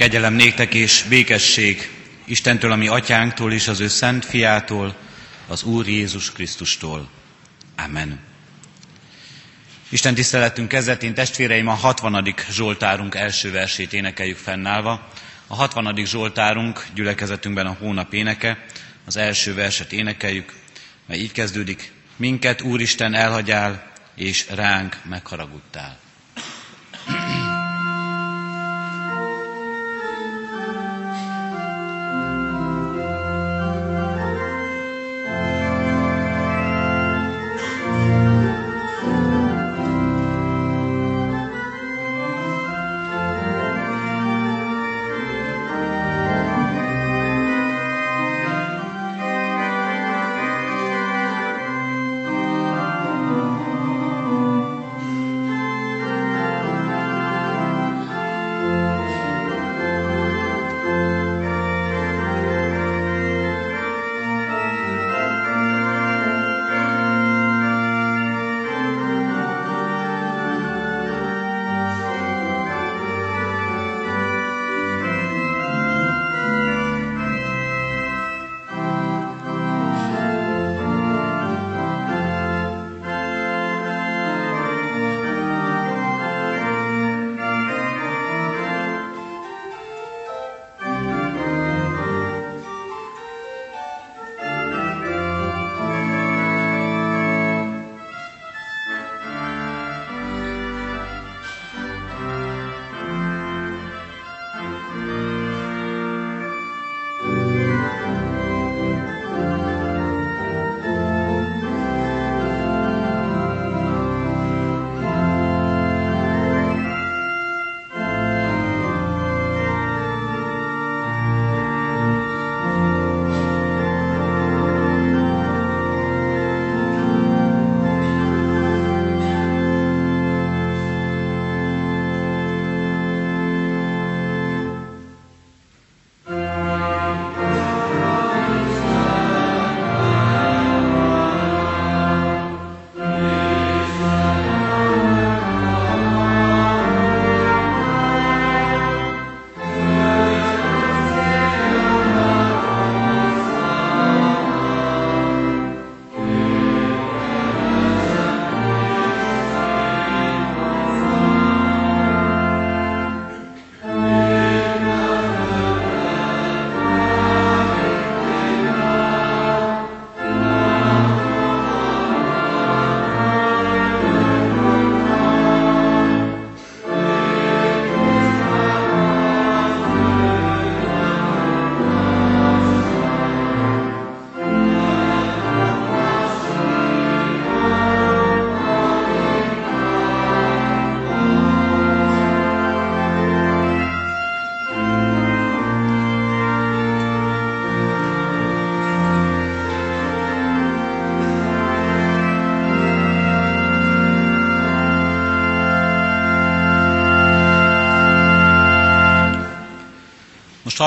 Kegyelem néktek és békesség Istentől, ami atyánktól és az ő szent fiától, az Úr Jézus Krisztustól. Amen. Isten tiszteletünk kezdetén testvéreim a 60. Zsoltárunk első versét énekeljük fennállva. A 60. Zsoltárunk gyülekezetünkben a hónap éneke, az első verset énekeljük, mert így kezdődik, minket Úristen elhagyál, és ránk megharagudtál.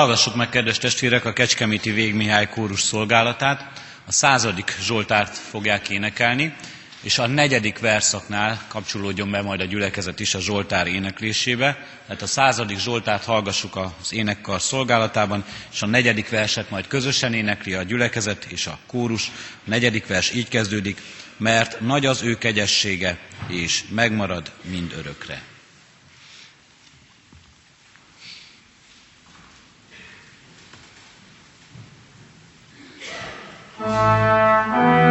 Hallgassuk meg, kedves testvérek, a Kecskeméti Végmihály kórus szolgálatát. A századik Zsoltárt fogják énekelni, és a negyedik verszaknál kapcsolódjon be majd a gyülekezet is a Zsoltár éneklésébe. Tehát a századik Zsoltárt hallgassuk az énekkar szolgálatában, és a negyedik verset majd közösen énekli a gyülekezet és a kórus. A negyedik vers így kezdődik, mert nagy az ő kegyessége, és megmarad mind örökre. Música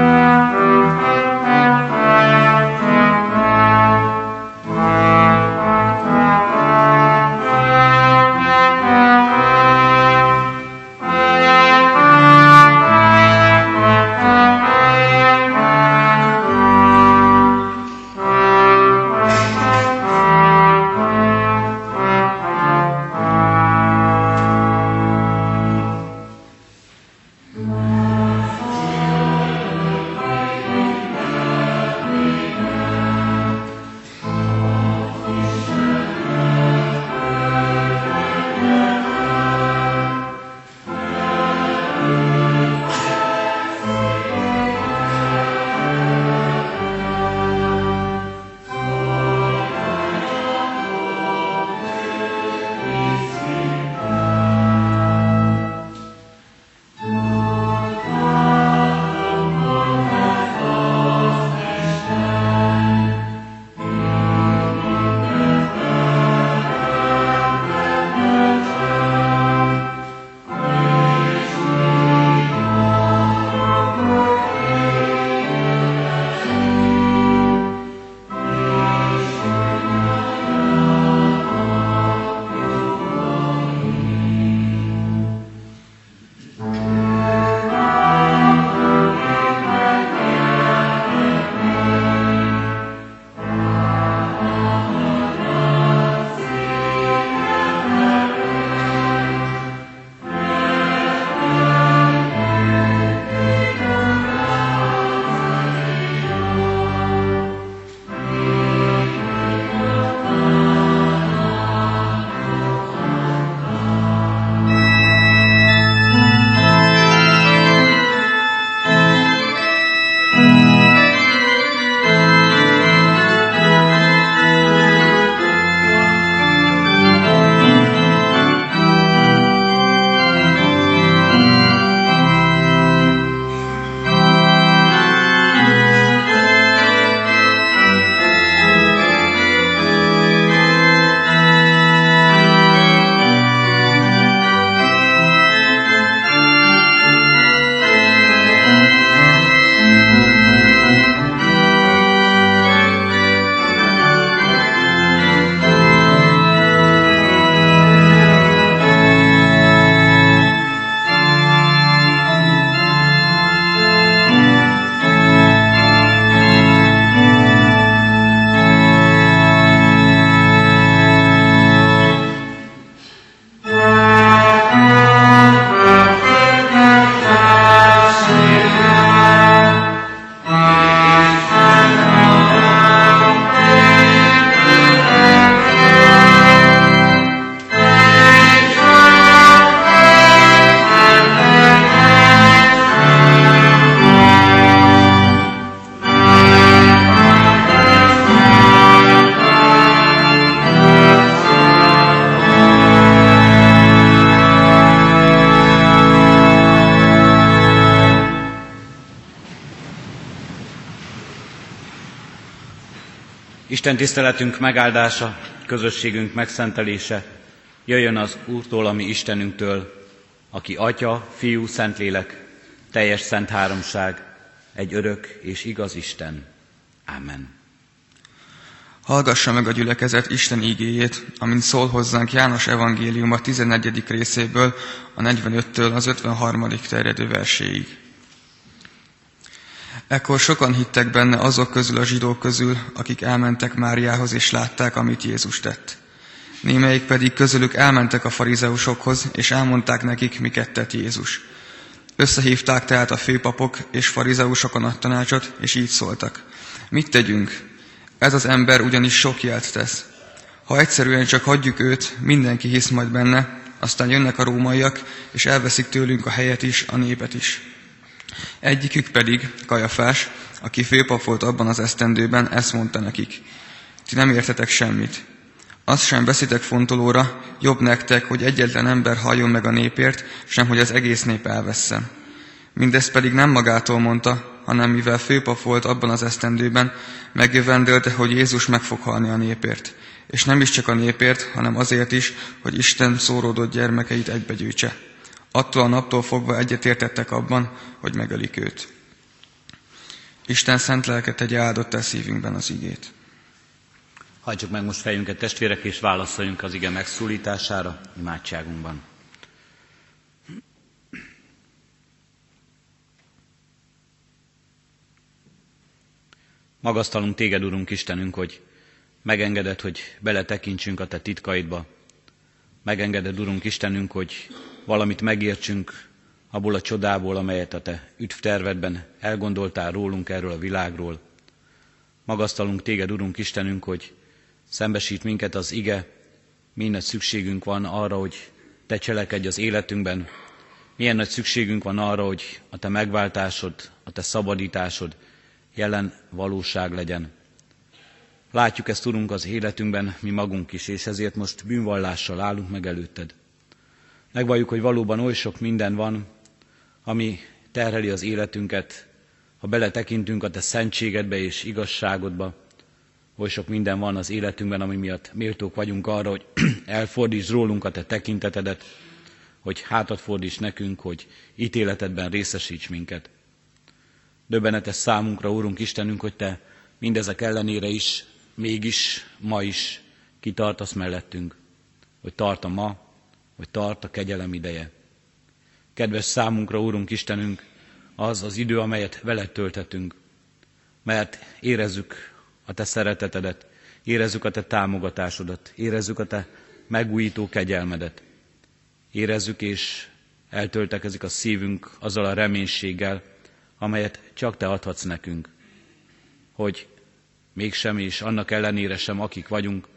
Isten tiszteletünk megáldása, közösségünk megszentelése jöjjön az Úrtól, ami Istenünktől, aki Atya, Fiú, Szentlélek, teljes szent háromság, egy örök és igaz Isten. Amen. Hallgassa meg a gyülekezet Isten ígéjét, amint szól hozzánk János evangélium a 14. részéből, a 45-től az 53. terjedő verséig. Ekkor sokan hittek benne azok közül a zsidók közül, akik elmentek Máriához és látták, amit Jézus tett. Némelyik pedig közülük elmentek a farizeusokhoz, és elmondták nekik, miket tett Jézus. Összehívták tehát a főpapok és farizeusokon a tanácsot, és így szóltak. Mit tegyünk? Ez az ember ugyanis sok jelt tesz. Ha egyszerűen csak hagyjuk őt, mindenki hisz majd benne, aztán jönnek a rómaiak, és elveszik tőlünk a helyet is, a népet is. Egyikük pedig, Kajafás, aki főpap volt abban az esztendőben, ezt mondta nekik. Ti nem értetek semmit. Azt sem veszitek fontolóra, jobb nektek, hogy egyetlen ember halljon meg a népért, sem hogy az egész nép elvessze. Mindezt pedig nem magától mondta, hanem mivel főpap volt abban az esztendőben, megjövendölte, hogy Jézus meg fog halni a népért. És nem is csak a népért, hanem azért is, hogy Isten szóródott gyermekeit egybegyűjtse. Attól a naptól fogva egyetértettek abban, hogy megölik őt. Isten szent lelket egy áldott el szívünkben az igét. Hajtsuk meg most fejünket testvérek, és válaszoljunk az ige megszólítására imádságunkban. Magasztalunk téged, Urunk Istenünk, hogy megengeded, hogy beletekintsünk a te titkaidba. Megengeded, Urunk Istenünk, hogy valamit megértsünk abból a csodából, amelyet a te üdvtervedben elgondoltál rólunk, erről a világról. Magasztalunk téged, Urunk Istenünk, hogy szembesít minket az ige, milyen nagy szükségünk van arra, hogy te cselekedj az életünkben, milyen nagy szükségünk van arra, hogy a te megváltásod, a te szabadításod jelen valóság legyen. Látjuk ezt, Urunk, az életünkben mi magunk is, és ezért most bűnvallással állunk meg előtted. Megvalljuk, hogy valóban oly sok minden van, ami terheli az életünket, ha beletekintünk a Te szentségedbe és igazságodba, oly sok minden van az életünkben, ami miatt méltók vagyunk arra, hogy elfordíts rólunk a Te tekintetedet, hogy hátat fordíts nekünk, hogy ítéletedben részesíts minket. Döbbenetes számunkra, Úrunk Istenünk, hogy Te mindezek ellenére is, mégis, ma is kitartasz mellettünk, hogy tart a ma, hogy tart a kegyelem ideje. Kedves számunkra, Úrunk Istenünk, az az idő, amelyet veled töltetünk, mert érezzük a Te szeretetedet, érezzük a Te támogatásodat, érezzük a Te megújító kegyelmedet. Érezzük és eltöltekezik a szívünk azzal a reménységgel, amelyet csak Te adhatsz nekünk, hogy mégsem és annak ellenére sem, akik vagyunk,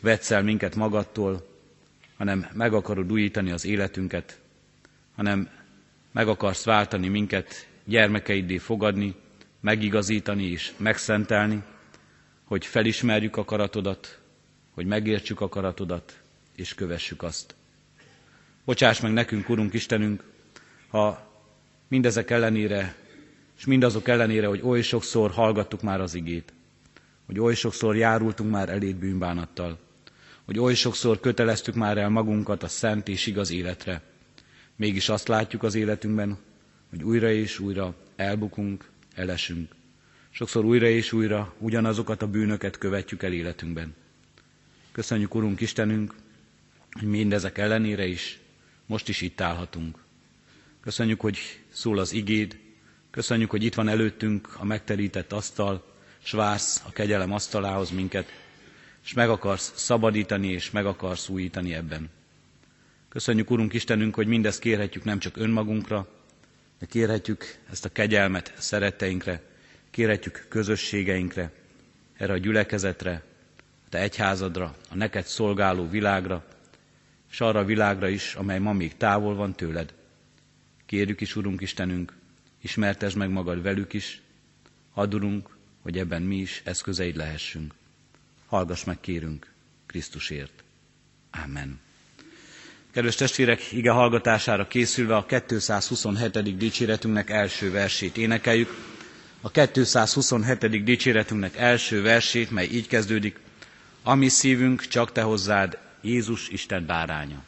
vetsz el minket magadtól, hanem meg akarod újítani az életünket, hanem meg akarsz váltani minket, gyermekeiddé fogadni, megigazítani és megszentelni, hogy felismerjük akaratodat, hogy megértsük akaratodat, és kövessük azt. Bocsáss meg nekünk, Urunk Istenünk, ha mindezek ellenére, és mindazok ellenére, hogy oly sokszor hallgattuk már az igét, hogy oly sokszor járultunk már eléd bűnbánattal, hogy oly sokszor köteleztük már el magunkat a szent és igaz életre. Mégis azt látjuk az életünkben, hogy újra és újra elbukunk, elesünk. Sokszor újra és újra ugyanazokat a bűnöket követjük el életünkben. Köszönjük, Urunk Istenünk, hogy mindezek ellenére is most is itt állhatunk. Köszönjük, hogy szól az igéd, köszönjük, hogy itt van előttünk a megterített asztal, s vársz a kegyelem asztalához minket, és meg akarsz szabadítani, és meg akarsz újítani ebben. Köszönjük, Urunk Istenünk, hogy mindezt kérhetjük nem csak önmagunkra, de kérhetjük ezt a kegyelmet szeretteinkre, kérhetjük közösségeinkre, erre a gyülekezetre, a Te egyházadra, a neked szolgáló világra, és arra a világra is, amely ma még távol van tőled. Kérjük is, Urunk Istenünk, ismertesd meg magad velük is, adurunk, hogy ebben mi is eszközeid lehessünk. Hallgass meg, kérünk, Krisztusért. Amen. Kedves testvérek, ige hallgatására készülve a 227. dicséretünknek első versét énekeljük. a 227. dicséretünknek első versét, mely így kezdődik, ami szívünk csak te hozzád, Jézus Isten báránya.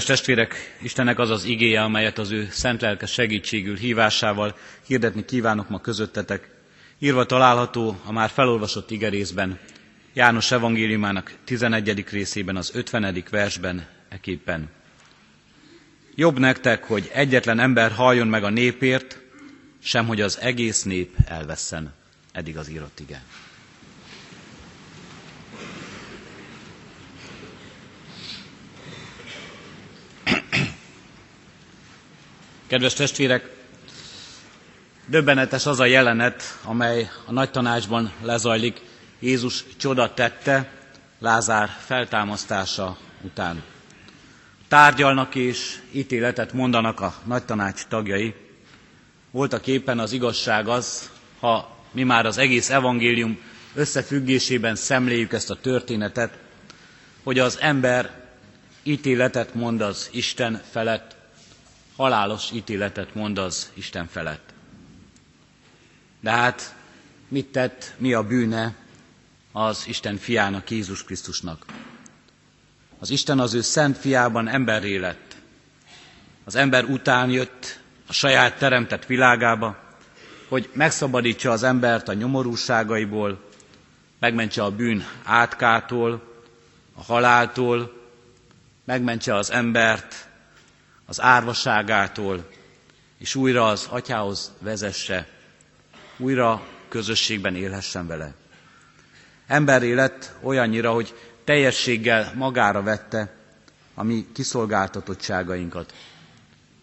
Kedves testvérek, Istennek az az igéje, amelyet az ő szent lelke segítségül hívásával hirdetni kívánok ma közöttetek. Írva található a már felolvasott igerészben, János evangéliumának 11. részében, az 50. versben, eképpen. Jobb nektek, hogy egyetlen ember halljon meg a népért, sem hogy az egész nép elvesszen. Eddig az írott igen. Kedves testvérek, döbbenetes az a jelenet, amely a nagy tanácsban lezajlik Jézus csoda tette Lázár feltámasztása után. Tárgyalnak és ítéletet mondanak a nagy tanács tagjai. Voltak éppen az igazság az, ha mi már az egész evangélium összefüggésében szemléljük ezt a történetet, hogy az ember ítéletet mond az Isten felett, halálos ítéletet mond az Isten felett. De hát mit tett, mi a bűne az Isten fiának, Jézus Krisztusnak? Az Isten az ő szent fiában emberré lett. Az ember után jött a saját teremtett világába, hogy megszabadítsa az embert a nyomorúságaiból, megmentse a bűn átkától, a haláltól, megmentse az embert az árvaságától, és újra az atyához vezesse, újra közösségben élhessen vele. Emberré lett olyannyira, hogy teljességgel magára vette a mi kiszolgáltatottságainkat.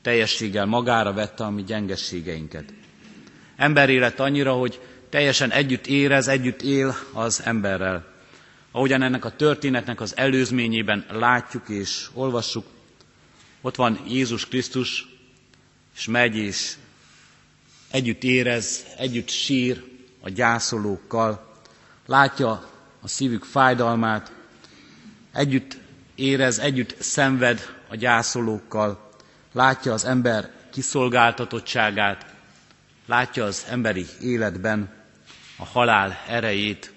Teljességgel magára vette a mi gyengességeinket. Emberré lett annyira, hogy teljesen együtt érez, együtt él az emberrel. Ahogyan ennek a történetnek az előzményében látjuk és olvassuk, ott van Jézus Krisztus, és megy, és együtt érez, együtt sír a gyászolókkal, látja a szívük fájdalmát, együtt érez, együtt szenved a gyászolókkal, látja az ember kiszolgáltatottságát, látja az emberi életben a halál erejét,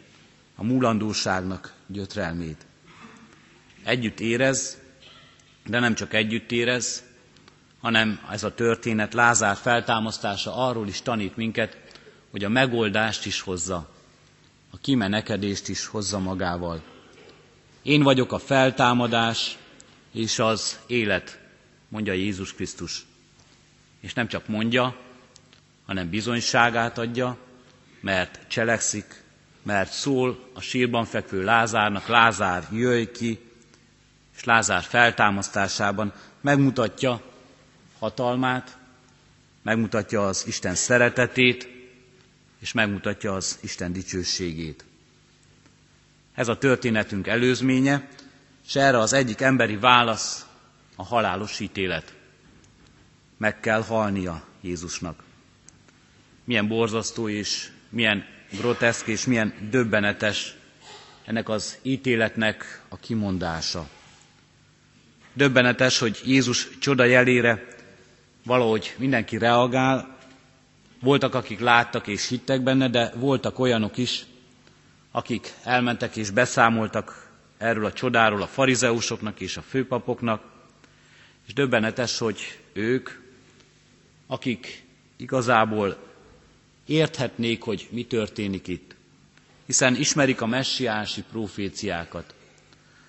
a múlandóságnak gyötrelmét. Együtt érez, de nem csak együtt érez, hanem ez a történet Lázár feltámasztása arról is tanít minket, hogy a megoldást is hozza, a kimenekedést is hozza magával. Én vagyok a feltámadás és az élet, mondja Jézus Krisztus. És nem csak mondja, hanem bizonyságát adja, mert cselekszik, mert szól a sírban fekvő Lázárnak, Lázár, jöjj ki, és Lázár feltámasztásában megmutatja hatalmát, megmutatja az Isten szeretetét, és megmutatja az Isten dicsőségét. Ez a történetünk előzménye, és erre az egyik emberi válasz a halálos ítélet. Meg kell halnia Jézusnak. Milyen borzasztó és milyen groteszk és milyen döbbenetes ennek az ítéletnek a kimondása. Döbbenetes, hogy Jézus csoda jelére valahogy mindenki reagál. Voltak, akik láttak és hittek benne, de voltak olyanok is, akik elmentek és beszámoltak erről a csodáról a farizeusoknak és a főpapoknak, és döbbenetes, hogy ők, akik igazából érthetnék, hogy mi történik itt, hiszen ismerik a messiási proféciákat.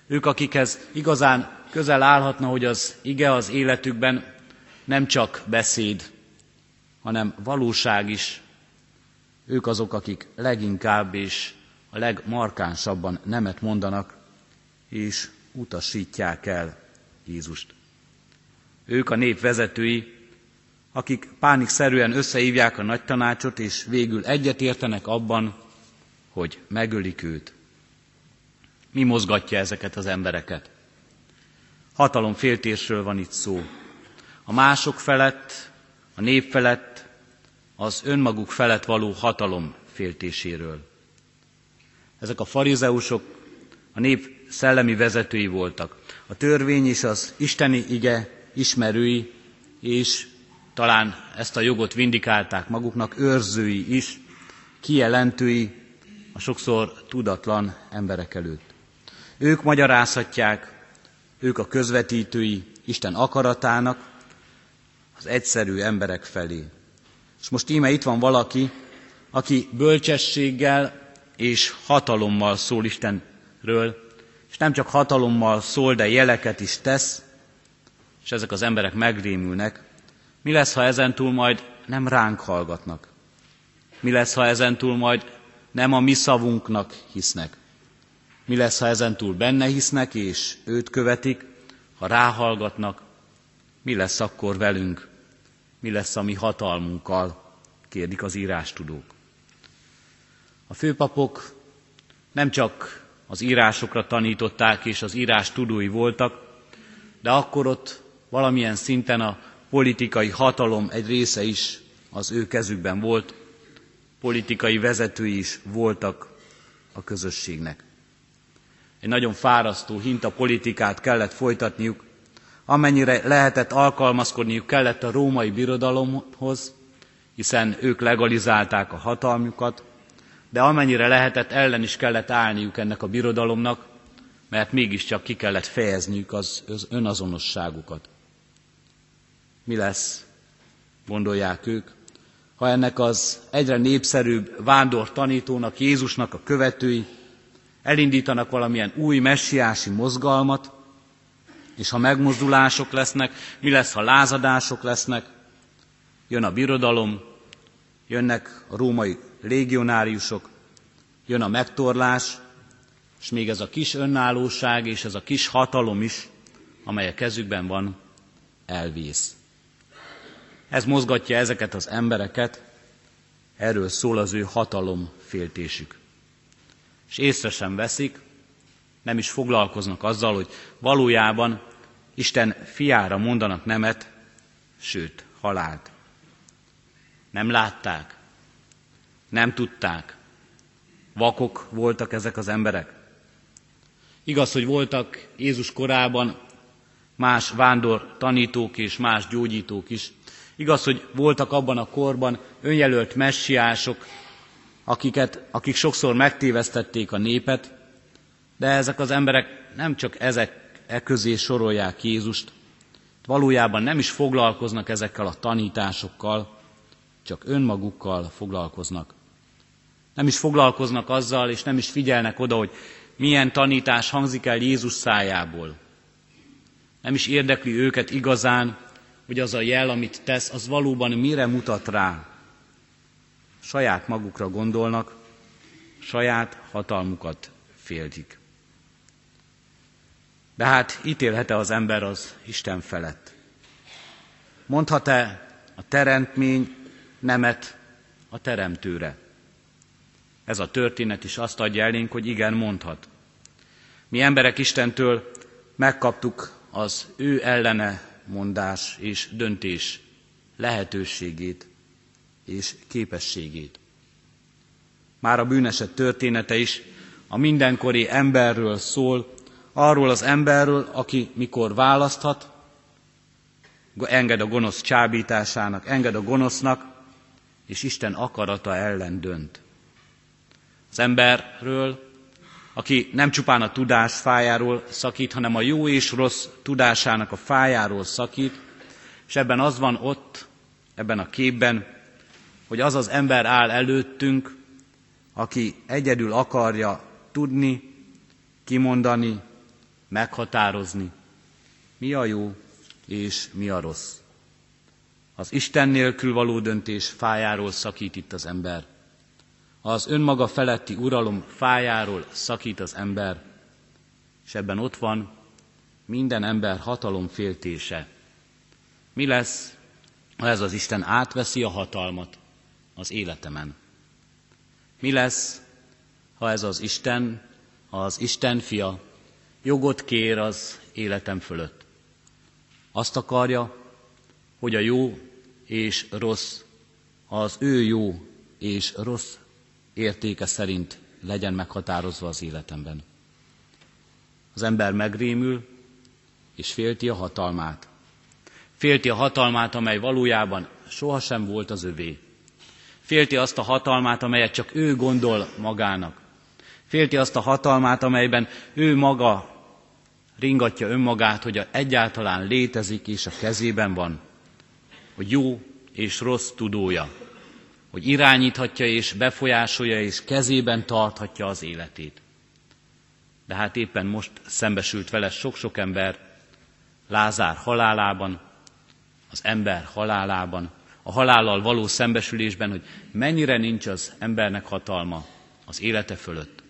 Ők, akikhez igazán közel állhatna, hogy az ige az életükben nem csak beszéd, hanem valóság is. Ők azok, akik leginkább és a legmarkánsabban nemet mondanak, és utasítják el Jézust. Ők a nép vezetői, akik pánikszerűen összehívják a nagy tanácsot, és végül egyetértenek abban, hogy megölik őt. Mi mozgatja ezeket az embereket? Hatalomféltésről van itt szó. A mások felett, a nép felett, az önmaguk felett való hatalom féltéséről. Ezek a farizeusok a nép szellemi vezetői voltak. A törvény és az isteni ige ismerői, és talán ezt a jogot vindikálták maguknak, őrzői is, kijelentői a sokszor tudatlan emberek előtt. Ők magyarázhatják, ők a közvetítői Isten akaratának az egyszerű emberek felé. És most íme itt van valaki, aki bölcsességgel és hatalommal szól Istenről, és nem csak hatalommal szól, de jeleket is tesz, és ezek az emberek megrémülnek, mi lesz, ha ezentúl majd nem ránk hallgatnak? Mi lesz, ha ezentúl majd nem a mi szavunknak hisznek? Mi lesz, ha ezentúl benne hisznek és őt követik, ha ráhallgatnak? Mi lesz akkor velünk? Mi lesz a mi hatalmunkkal? kérdik az írástudók. A főpapok nem csak az írásokra tanították és az írás tudói voltak, de akkor ott valamilyen szinten a politikai hatalom egy része is az ő kezükben volt, politikai vezetői is voltak a közösségnek. Egy nagyon fárasztó hinta politikát kellett folytatniuk, amennyire lehetett alkalmazkodniuk kellett a római birodalomhoz, hiszen ők legalizálták a hatalmukat, de amennyire lehetett ellen is kellett állniuk ennek a birodalomnak, mert mégiscsak ki kellett fejezniük az, az önazonosságukat. Mi lesz, gondolják ők, ha ennek az egyre népszerűbb vándor tanítónak, Jézusnak a követői elindítanak valamilyen új messiási mozgalmat, és ha megmozdulások lesznek, mi lesz, ha lázadások lesznek, jön a birodalom, jönnek a római légionáriusok, jön a megtorlás, és még ez a kis önállóság és ez a kis hatalom is, amely a kezükben van, elvész. Ez mozgatja ezeket az embereket, erről szól az ő hatalom féltésük. És észre sem veszik, nem is foglalkoznak azzal, hogy valójában Isten fiára mondanak nemet, sőt, halált. Nem látták, nem tudták, vakok voltak ezek az emberek. Igaz, hogy voltak Jézus korában más vándor tanítók és más gyógyítók is, Igaz, hogy voltak abban a korban önjelölt messiások, akiket, akik sokszor megtévesztették a népet, de ezek az emberek nem csak ezek e közé sorolják Jézust, valójában nem is foglalkoznak ezekkel a tanításokkal, csak önmagukkal foglalkoznak. Nem is foglalkoznak azzal, és nem is figyelnek oda, hogy milyen tanítás hangzik el Jézus szájából. Nem is érdekli őket igazán, hogy az a jel, amit tesz, az valóban mire mutat rá. Saját magukra gondolnak, saját hatalmukat féltik. De hát ítélhet-e az ember az Isten felett? Mondhat-e a teremtmény nemet a teremtőre? Ez a történet is azt adja elénk, hogy igen, mondhat. Mi emberek Istentől megkaptuk az ő ellene mondás és döntés lehetőségét és képességét. Már a bűneset története is a mindenkori emberről szól, arról az emberről, aki mikor választhat, enged a gonosz csábításának, enged a gonosznak, és Isten akarata ellen dönt. Az emberről, aki nem csupán a tudás fájáról szakít, hanem a jó és rossz tudásának a fájáról szakít, és ebben az van ott, ebben a képben, hogy az az ember áll előttünk, aki egyedül akarja tudni, kimondani, meghatározni, mi a jó és mi a rossz. Az Isten nélkül való döntés fájáról szakít itt az ember. Az önmaga feletti uralom fájáról szakít az ember, és ebben ott van minden ember hatalom féltése. Mi lesz, ha ez az Isten átveszi a hatalmat az életemen? Mi lesz, ha ez az Isten, az Isten fia jogot kér az életem fölött? Azt akarja, hogy a jó és rossz, az ő jó és rossz értéke szerint legyen meghatározva az életemben. Az ember megrémül, és félti a hatalmát. Félti a hatalmát, amely valójában sohasem volt az övé. Félti azt a hatalmát, amelyet csak ő gondol magának. Félti azt a hatalmát, amelyben ő maga ringatja önmagát, hogy egyáltalán létezik és a kezében van, hogy jó és rossz tudója, hogy irányíthatja és befolyásolja és kezében tarthatja az életét. De hát éppen most szembesült vele sok-sok ember Lázár halálában, az ember halálában, a halállal való szembesülésben, hogy mennyire nincs az embernek hatalma az élete fölött,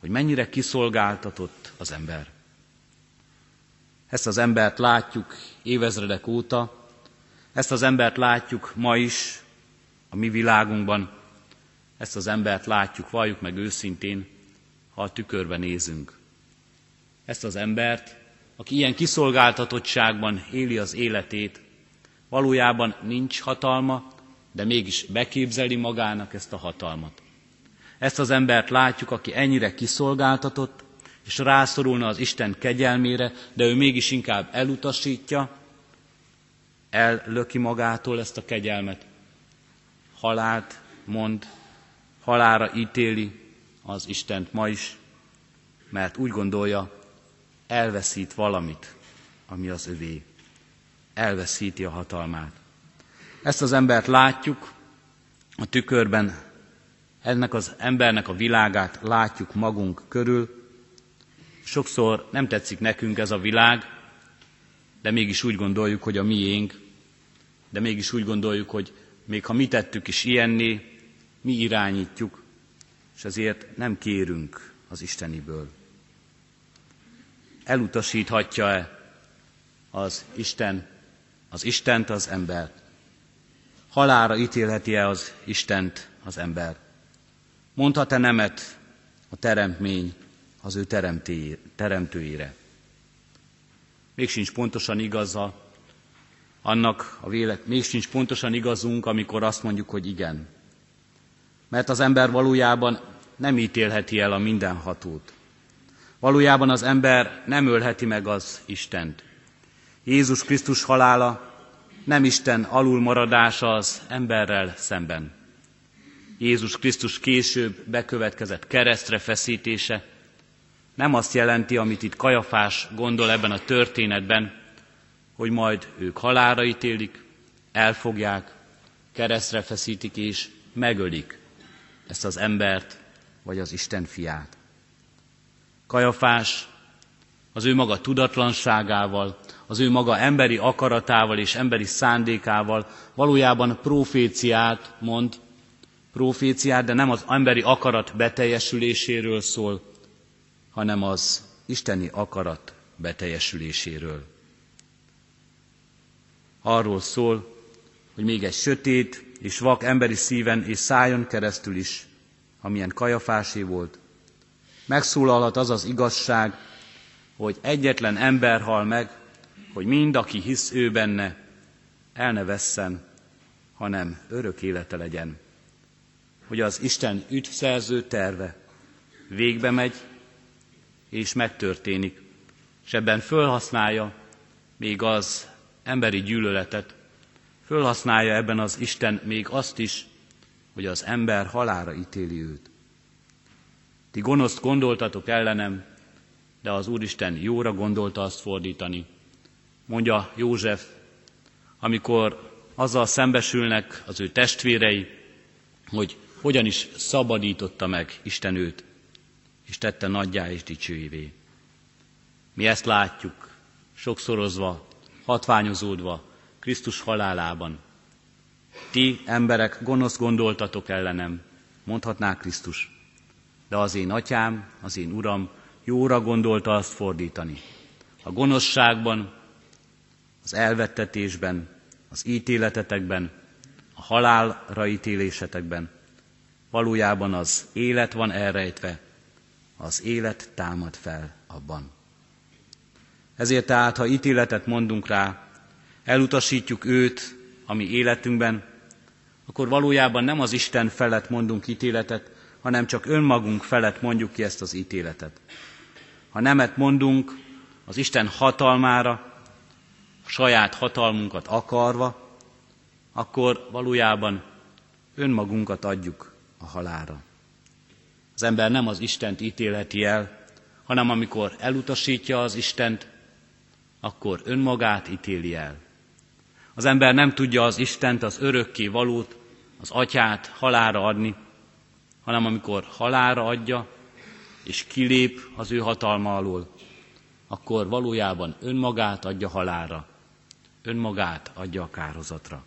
hogy mennyire kiszolgáltatott az ember. Ezt az embert látjuk évezredek óta, ezt az embert látjuk ma is a mi világunkban, ezt az embert látjuk, valljuk meg őszintén, ha a tükörbe nézünk. Ezt az embert, aki ilyen kiszolgáltatottságban éli az életét, valójában nincs hatalma, de mégis beképzeli magának ezt a hatalmat. Ezt az embert látjuk, aki ennyire kiszolgáltatott, és rászorulna az Isten kegyelmére, de ő mégis inkább elutasítja, ellöki magától ezt a kegyelmet, halált mond, halára ítéli az Istent ma is, mert úgy gondolja, elveszít valamit, ami az övé. Elveszíti a hatalmát. Ezt az embert látjuk a tükörben, ennek az embernek a világát látjuk magunk körül. Sokszor nem tetszik nekünk ez a világ, de mégis úgy gondoljuk, hogy a miénk, de mégis úgy gondoljuk, hogy még ha mi tettük is ilyenné, mi irányítjuk, és ezért nem kérünk az Isteniből. Elutasíthatja-e az Isten, az Istent az embert? Halára ítélheti-e az Istent az ember? Mondhat-e nemet a teremtmény az ő teremtőjére? Még sincs pontosan igaza annak a vélet, még sincs pontosan igazunk, amikor azt mondjuk, hogy igen. Mert az ember valójában nem ítélheti el a mindenhatót. Valójában az ember nem ölheti meg az Istent. Jézus Krisztus halála nem Isten alulmaradása az emberrel szemben. Jézus Krisztus később bekövetkezett keresztre feszítése nem azt jelenti, amit itt Kajafás gondol ebben a történetben, hogy majd ők halára ítélik, elfogják, keresztre feszítik és megölik ezt az embert, vagy az Isten fiát. Kajafás az ő maga tudatlanságával, az ő maga emberi akaratával és emberi szándékával valójában proféciát mond, proféciát, de nem az emberi akarat beteljesüléséről szól, hanem az isteni akarat beteljesüléséről. Arról szól, hogy még egy sötét és vak emberi szíven és szájon keresztül is, amilyen kajafásé volt, megszólalhat az az igazság, hogy egyetlen ember hal meg, hogy mind, aki hisz ő benne, el ne vesszen, hanem örök élete legyen. hogy az Isten ügyszerző terve végbe megy, és megtörténik, és ebben fölhasználja még az emberi gyűlöletet, fölhasználja ebben az Isten még azt is, hogy az ember halára ítéli őt. Ti gonoszt gondoltatok ellenem, de az Úristen jóra gondolta azt fordítani. Mondja József, amikor azzal szembesülnek az ő testvérei, hogy hogyan is szabadította meg Isten őt, és tette nagyjá és dicsőjévé. Mi ezt látjuk, sokszorozva, hatványozódva Krisztus halálában. Ti, emberek, gonosz gondoltatok ellenem, mondhatná Krisztus, de az én atyám, az én uram jóra gondolta azt fordítani. A gonoszságban, az elvettetésben, az ítéletetekben, a halálra ítélésetekben valójában az élet van elrejtve, az élet támad fel abban. Ezért tehát, ha ítéletet mondunk rá, elutasítjuk őt a mi életünkben, akkor valójában nem az Isten felett mondunk ítéletet, hanem csak önmagunk felett mondjuk ki ezt az ítéletet. Ha nemet mondunk az Isten hatalmára, saját hatalmunkat akarva, akkor valójában önmagunkat adjuk a halára. Az ember nem az Istent ítélheti el, hanem amikor elutasítja az Istent, akkor önmagát ítéli el. Az ember nem tudja az Istent, az örökké valót, az atyát halára adni, hanem amikor halára adja, és kilép az ő hatalma alól, akkor valójában önmagát adja halára, önmagát adja a kározatra.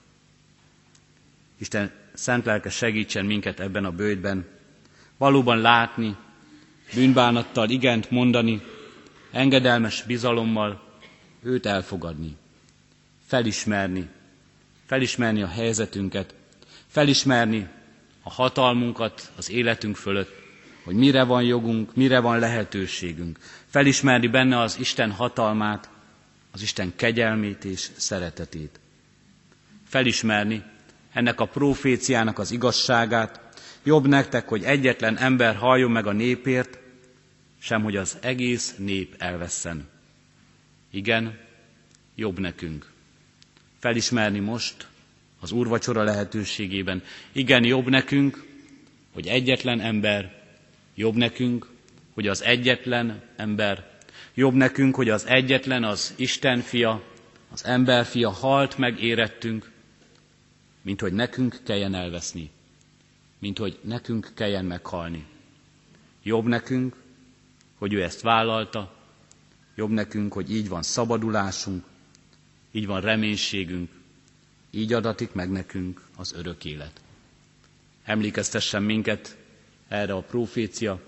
Isten szent lelke segítsen minket ebben a bőjtben, valóban látni, bűnbánattal igent mondani, engedelmes bizalommal őt elfogadni, felismerni, felismerni a helyzetünket, felismerni a hatalmunkat az életünk fölött, hogy mire van jogunk, mire van lehetőségünk, felismerni benne az Isten hatalmát, az Isten kegyelmét és szeretetét. Felismerni ennek a proféciának az igazságát, jobb nektek, hogy egyetlen ember halljon meg a népért, sem hogy az egész nép elvesszen. Igen, jobb nekünk. Felismerni most az úrvacsora lehetőségében. Igen, jobb nekünk, hogy egyetlen ember, jobb nekünk, hogy az egyetlen ember, jobb nekünk, hogy az egyetlen az Isten fia, az ember fia halt meg érettünk, mint hogy nekünk kelljen elveszni, mint hogy nekünk kelljen meghalni. Jobb nekünk, hogy ő ezt vállalta, jobb nekünk, hogy így van szabadulásunk, így van reménységünk, így adatik meg nekünk az örök élet. Emlékeztessen minket erre a profécia,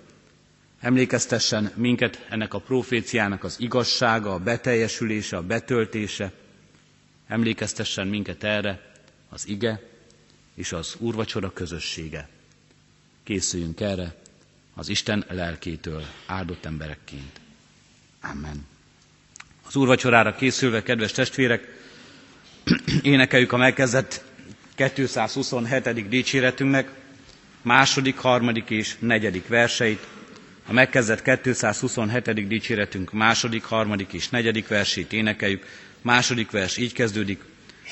emlékeztessen minket ennek a proféciának az igazsága, a beteljesülése, a betöltése, emlékeztessen minket erre az ige és az úrvacsora közössége. Készüljünk erre az Isten lelkétől áldott emberekként. Amen. Az úrvacsorára készülve, kedves testvérek, énekeljük a megkezdett 227. dicséretünknek második, harmadik és negyedik verseit. A megkezdett 227. dicséretünk második, harmadik és negyedik versét énekeljük. Második vers így kezdődik.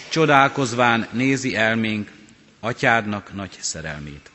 Csodálkozván nézi elménk atyádnak nagy szerelmét.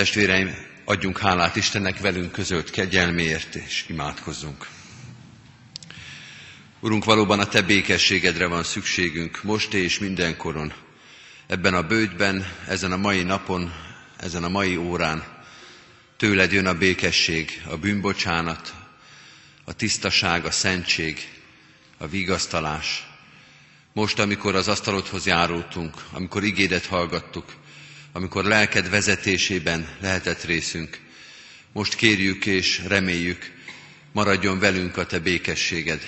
Testvéreim, adjunk hálát Istennek velünk közölt kegyelméért, és imádkozzunk. Urunk, valóban a Te békességedre van szükségünk most és mindenkoron. Ebben a bőtben, ezen a mai napon, ezen a mai órán tőled jön a békesség, a bűnbocsánat, a tisztaság, a szentség, a vigasztalás. Most, amikor az asztalodhoz járultunk, amikor igédet hallgattuk, amikor lelked vezetésében lehetett részünk, most kérjük és reméljük, maradjon velünk a te békességed,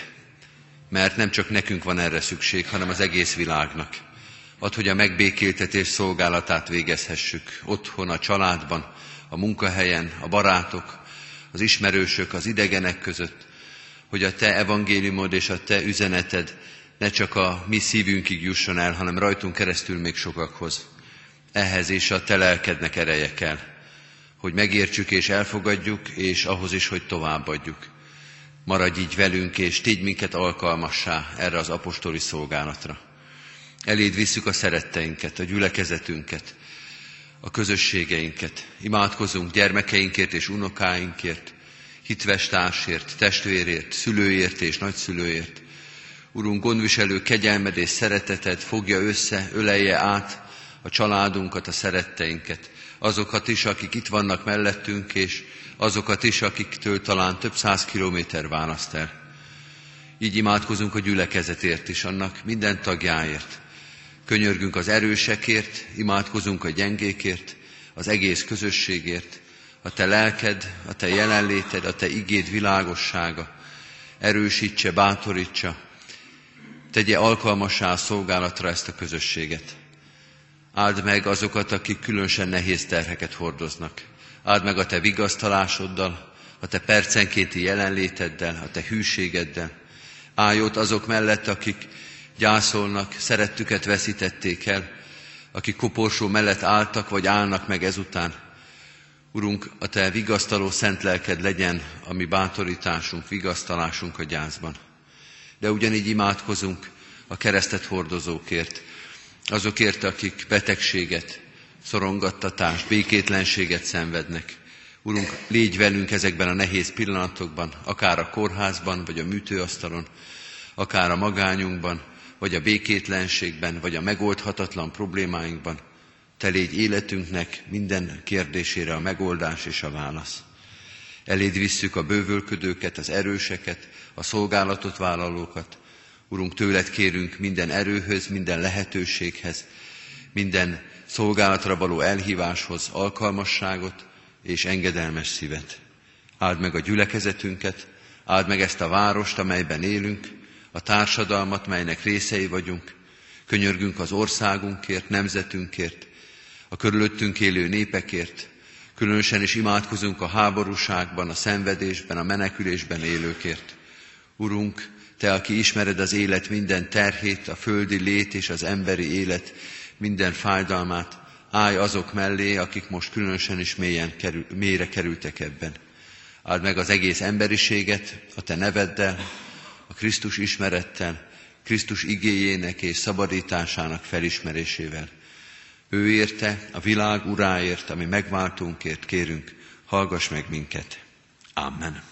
mert nem csak nekünk van erre szükség, hanem az egész világnak. Ad, hogy a megbékéltetés szolgálatát végezhessük otthon, a családban, a munkahelyen, a barátok, az ismerősök, az idegenek között, hogy a Te evangéliumod és a Te üzeneted ne csak a mi szívünkig jusson el, hanem rajtunk keresztül még sokakhoz. Ehhez és a Te lelkednek ereje kell, hogy megértsük és elfogadjuk, és ahhoz is, hogy továbbadjuk. Maradj így velünk, és tégy minket alkalmassá erre az apostoli szolgálatra. Eléd visszük a szeretteinket, a gyülekezetünket, a közösségeinket. Imádkozunk gyermekeinkért és unokáinkért, hitves társért, testvérért, szülőért és nagyszülőért. Urunk, gondviselő kegyelmed és szereteted fogja össze, ölelje át a családunkat, a szeretteinket, azokat is, akik itt vannak mellettünk, és azokat is, akiktől talán több száz kilométer választ el. Így imádkozunk a gyülekezetért is, annak minden tagjáért. Könyörgünk az erősekért, imádkozunk a gyengékért, az egész közösségért, a te lelked, a te jelenléted, a te igéd világossága erősítse, bátorítsa, tegye alkalmassá a szolgálatra ezt a közösséget. Áld meg azokat, akik különösen nehéz terheket hordoznak. Áld meg a te vigasztalásoddal, a te percenkénti jelenléteddel, a te hűségeddel. Állj ott azok mellett, akik gyászolnak, szerettüket veszítették el, akik koporsó mellett álltak, vagy állnak meg ezután. Urunk, a Te vigasztaló szent lelked legyen a mi bátorításunk, vigasztalásunk a gyászban. De ugyanígy imádkozunk a keresztet hordozókért, azokért, akik betegséget, szorongattatást, békétlenséget szenvednek. Urunk, légy velünk ezekben a nehéz pillanatokban, akár a kórházban, vagy a műtőasztalon, akár a magányunkban, vagy a békétlenségben, vagy a megoldhatatlan problémáinkban. Te légy életünknek minden kérdésére a megoldás és a válasz. Eléd visszük a bővölködőket, az erőseket, a szolgálatot vállalókat. Urunk, tőled kérünk minden erőhöz, minden lehetőséghez, minden szolgálatra való elhíváshoz alkalmasságot és engedelmes szívet. Áld meg a gyülekezetünket, áld meg ezt a várost, amelyben élünk, a társadalmat, melynek részei vagyunk. Könyörgünk az országunkért, nemzetünkért, a körülöttünk élő népekért, különösen is imádkozunk a háborúságban, a szenvedésben, a menekülésben élőkért. Urunk, Te, aki ismered az élet minden terhét, a földi lét és az emberi élet minden fájdalmát, állj azok mellé, akik most különösen is mélyen kerül, mélyre kerültek ebben. Áld meg az egész emberiséget a Te neveddel, a Krisztus ismerettel, Krisztus igéjének és szabadításának felismerésével. Ő érte, a világ uráért, ami megváltunkért kérünk, hallgass meg minket. Amen.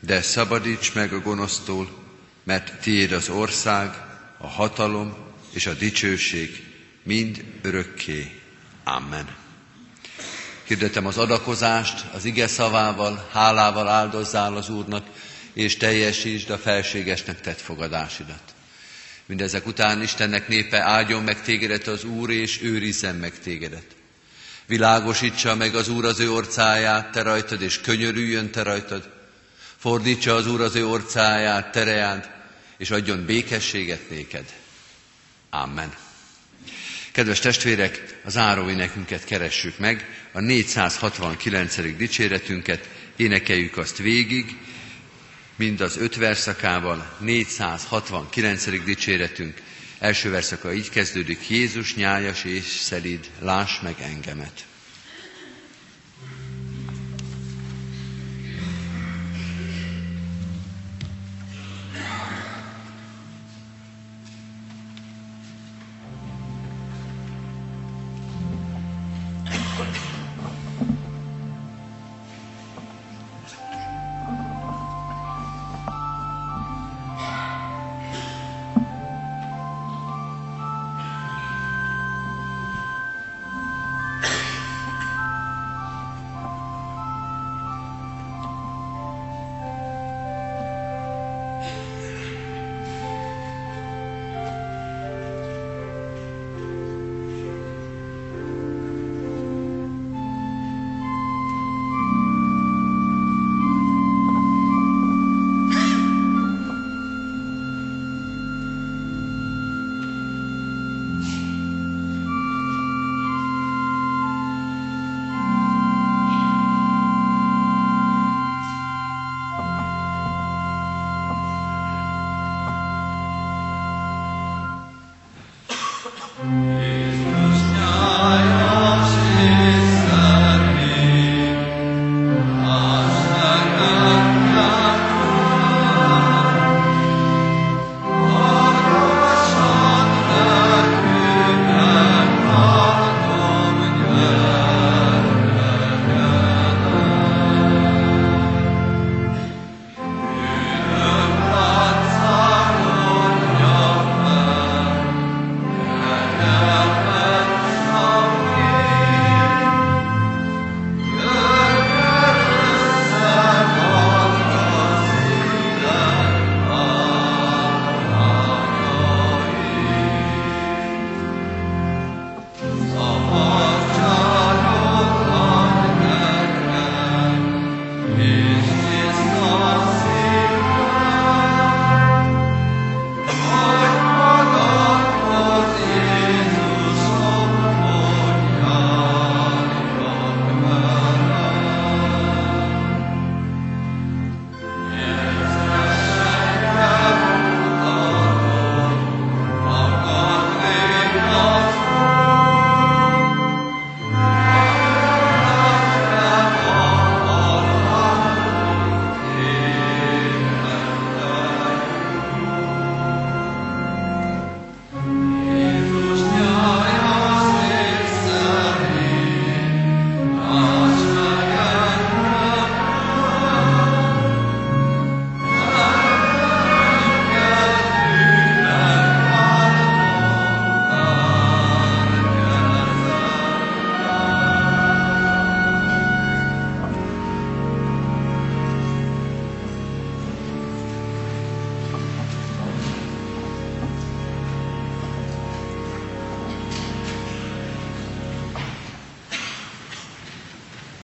de szabadíts meg a gonosztól, mert tiéd az ország, a hatalom és a dicsőség mind örökké. Amen. Hirdetem az adakozást, az ige szavával, hálával áldozzál az Úrnak, és teljesítsd a felségesnek tett fogadásidat. Mindezek után Istennek népe áldjon meg tégedet az Úr, és őrizzen meg tégedet. Világosítsa meg az Úr az ő orcáját, te rajtad, és könyörüljön te rajtad. Fordítsa az Úr az ő orcáját, tereád, és adjon békességet néked. Amen. Kedves testvérek, az áróénekünket keressük meg, a 469. dicséretünket, énekeljük azt végig, mind az öt verszakával, 469. dicséretünk. Első verszaka így kezdődik, Jézus nyájas és szelíd, láss meg engemet.